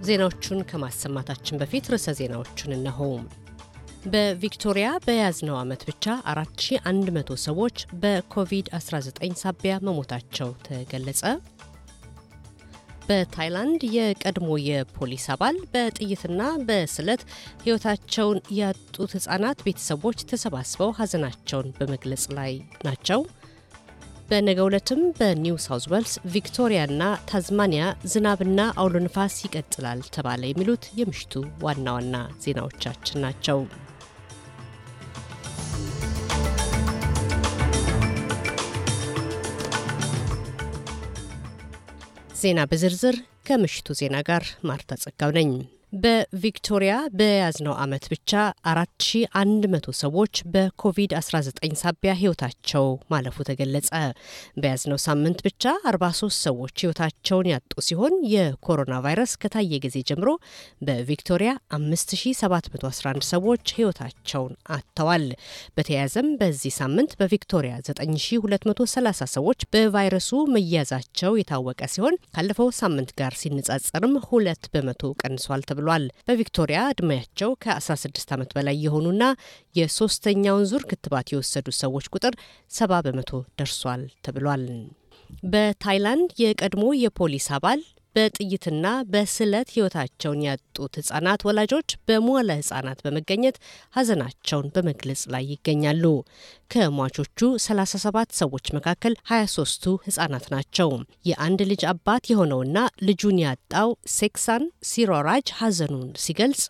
ዜናዎቹን ከማሰማታችን በፊት ርዕሰ ዜናዎቹን እነሆ። በቪክቶሪያ በያዝነው ዓመት ብቻ 4100 ሰዎች በኮቪድ-19 ሳቢያ መሞታቸው ተገለጸ። በታይላንድ የቀድሞ የፖሊስ አባል በጥይትና በስለት ሕይወታቸውን ያጡት ሕፃናት ቤተሰቦች ተሰባስበው ሐዘናቸውን በመግለጽ ላይ ናቸው። በነገው ዕለትም በኒው ሳውዝ ዌልስ ቪክቶሪያና ታዝማኒያ ዝናብና አውሎ ንፋስ ይቀጥላል ተባለ። የሚሉት የምሽቱ ዋና ዋና ዜናዎቻችን ናቸው። ዜና በዝርዝር ከምሽቱ ዜና ጋር ማርታ ጸጋው ነኝ። በቪክቶሪያ በያዝነው ዓመት ብቻ 4100 ሰዎች በኮቪድ-19 ሳቢያ ሕይወታቸው ማለፉ ተገለጸ። በያዝነው ሳምንት ብቻ 43 ሰዎች ሕይወታቸውን ያጡ ሲሆን የኮሮና ቫይረስ ከታየ ጊዜ ጀምሮ በቪክቶሪያ 5711 ሰዎች ሕይወታቸውን አጥተዋል። በተያያዘም በዚህ ሳምንት በቪክቶሪያ 9230 ሰዎች በቫይረሱ መያዛቸው የታወቀ ሲሆን ካለፈው ሳምንት ጋር ሲነጻጸርም ሁለት በመቶ ቀንሷል ተብሏል ብሏል። በቪክቶሪያ ዕድሜያቸው ከ16 ዓመት በላይ የሆኑና የሶስተኛውን ዙር ክትባት የወሰዱ ሰዎች ቁጥር ሰባ በመቶ ደርሷል ተብሏል። በታይላንድ የቀድሞ የፖሊስ አባል በጥይትና በስለት ሕይወታቸውን ያጡት ህጻናት ወላጆች በመዋለ ህጻናት በመገኘት ሀዘናቸውን በመግለጽ ላይ ይገኛሉ። ከሟቾቹ 37 ሰዎች መካከል 23ቱ ህጻናት ናቸው። የአንድ ልጅ አባት የሆነውና ልጁን ያጣው ሴክሳን ሲሮራጅ ሀዘኑን ሲገልጽ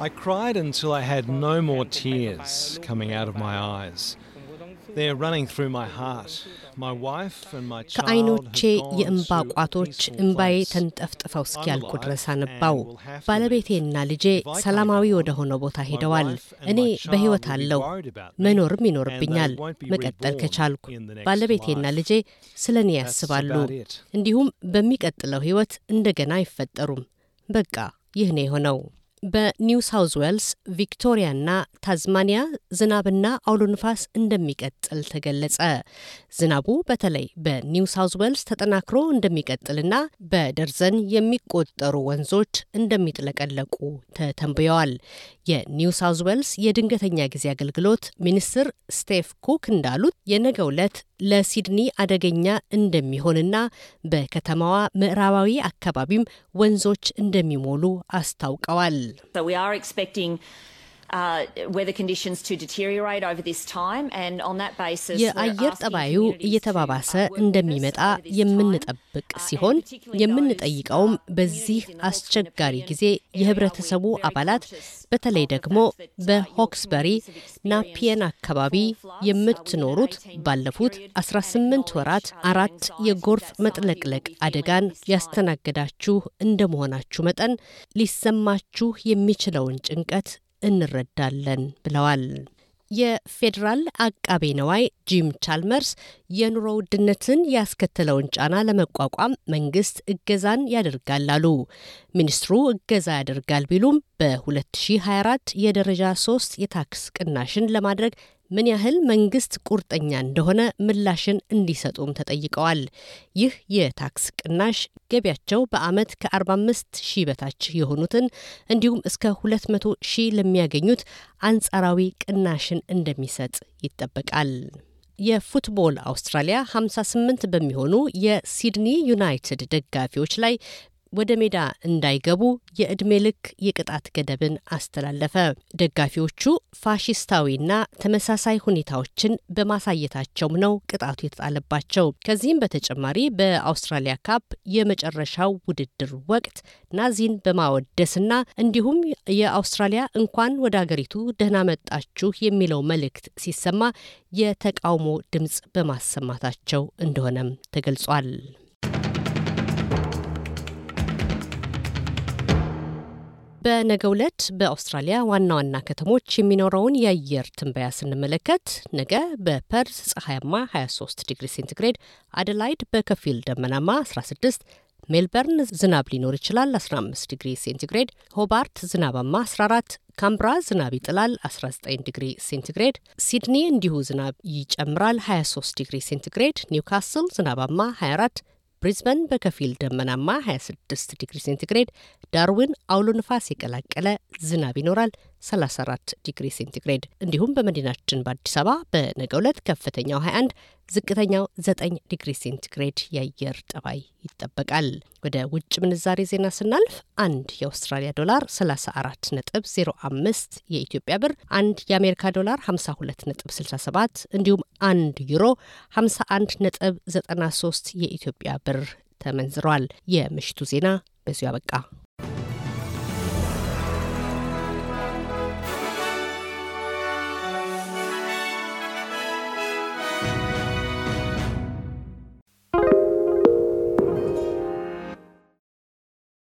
I cried until I had no more tears coming out of my eyes. They're running through my heart. My wife and my child ከዓይኖቼ የእንባ ቋቶች እምባዬ ተንጠፍጥፈው እስኪያልቁ ድረስ አነባው። ባለቤቴና ልጄ ሰላማዊ ወደ ሆነው ቦታ ሄደዋል። እኔ በሕይወት አለው፣ መኖርም ይኖርብኛል መቀጠል ከቻልኩ። ባለቤቴና ልጄ ስለ እኔ ያስባሉ። እንዲሁም በሚቀጥለው ሕይወት እንደገና አይፈጠሩም። በቃ ይህ ነው የሆነው። በኒው ሳውዝ ዌልስ ቪክቶሪያና ታዝማኒያ ዝናብና አውሎ ንፋስ እንደሚቀጥል ተገለጸ። ዝናቡ በተለይ በኒው ሳውዝ ዌልስ ተጠናክሮ እንደሚቀጥልና በደርዘን የሚቆጠሩ ወንዞች እንደሚጥለቀለቁ ተተንብየዋል። የኒው ሳውዝ ዌልስ የድንገተኛ ጊዜ አገልግሎት ሚኒስትር ስቴፍ ኩክ እንዳሉት የነገው ዕለት ለሲድኒ አደገኛ እንደሚሆንና በከተማዋ ምዕራባዊ አካባቢም ወንዞች እንደሚሞሉ አስታውቀዋል። የአየር ጠባዩ እየተባባሰ እንደሚመጣ የምንጠብቅ ሲሆን የምንጠይቀውም በዚህ አስቸጋሪ ጊዜ የህብረተሰቡ አባላት በተለይ ደግሞ በሆክስበሪ ናፒየን አካባቢ የምትኖሩት ባለፉት 18 ወራት አራት የጎርፍ መጥለቅለቅ አደጋን ያስተናገዳችሁ እንደመሆናችሁ መጠን ሊሰማችሁ የሚችለውን ጭንቀት እንረዳለን ብለዋል። የፌዴራል አቃቤ ነዋይ ጂም ቻልመርስ የኑሮ ውድነትን ያስከተለውን ጫና ለመቋቋም መንግስት እገዛን ያደርጋል አሉ። ሚኒስትሩ እገዛ ያደርጋል ቢሉም በ2024 የደረጃ ሶስት የታክስ ቅናሽን ለማድረግ ምን ያህል መንግስት ቁርጠኛ እንደሆነ ምላሽን እንዲሰጡም ተጠይቀዋል። ይህ የታክስ ቅናሽ ገቢያቸው በአመት ከ45 ሺህ በታች የሆኑትን እንዲሁም እስከ 200 ሺህ ለሚያገኙት አንጻራዊ ቅናሽን እንደሚሰጥ ይጠበቃል። የፉትቦል አውስትራሊያ 58 በሚሆኑ የሲድኒ ዩናይትድ ደጋፊዎች ላይ ወደ ሜዳ እንዳይገቡ የዕድሜ ልክ የቅጣት ገደብን አስተላለፈ። ደጋፊዎቹ ፋሽስታዊና ተመሳሳይ ሁኔታዎችን በማሳየታቸውም ነው ቅጣቱ የተጣለባቸው። ከዚህም በተጨማሪ በአውስትራሊያ ካፕ የመጨረሻው ውድድር ወቅት ናዚን በማወደስና እንዲሁም የአውስትራሊያ እንኳን ወደ አገሪቱ ደህና መጣችሁ የሚለው መልእክት ሲሰማ የተቃውሞ ድምፅ በማሰማታቸው እንደሆነም ተገልጿል። በነገው ዕለት በአውስትራሊያ ዋና ዋና ከተሞች የሚኖረውን የአየር ትንበያ ስንመለከት ነገ በፐርስ ፀሐያማ 23 ዲግሪ ሴንቲግሬድ፣ አደላይድ በከፊል ደመናማ 16 ሜልበርን ዝናብ ሊኖር ይችላል 15 ዲግሪ ሴንቲግሬድ፣ ሆባርት ዝናባማ 14 ካንብራ ዝናብ ይጥላል 19 ዲግሪ ሴንቲግሬድ፣ ሲድኒ እንዲሁ ዝናብ ይጨምራል 23 ዲግሪ ሴንቲግሬድ፣ ኒውካስል ዝናባማ 24 ብሪዝበን በከፊል ደመናማ 26 ዲግሪ ሴንቲግሬድ፣ ዳርዊን አውሎ ንፋስ የቀላቀለ ዝናብ ይኖራል 34 ዲግሪ ሴንቲግሬድ። እንዲሁም በመዲናችን በአዲስ አበባ በነገው ዕለት ከፍተኛው 21 ዝቅተኛው 9 ዲግሪ ሴንቲግሬድ የአየር ጠባይ ይጠበቃል። ወደ ውጭ ምንዛሬ ዜና ስናልፍ አንድ የአውስትራሊያ ዶላር 34 ነጥብ 05 የኢትዮጵያ ብር፣ አንድ የአሜሪካ ዶላር 52 ነጥብ 67 እንዲሁም አንድ ዩሮ 51 ነጥብ 93 የኢትዮጵያ ብር ተመንዝረዋል። የምሽቱ ዜና በዚሁ አበቃ።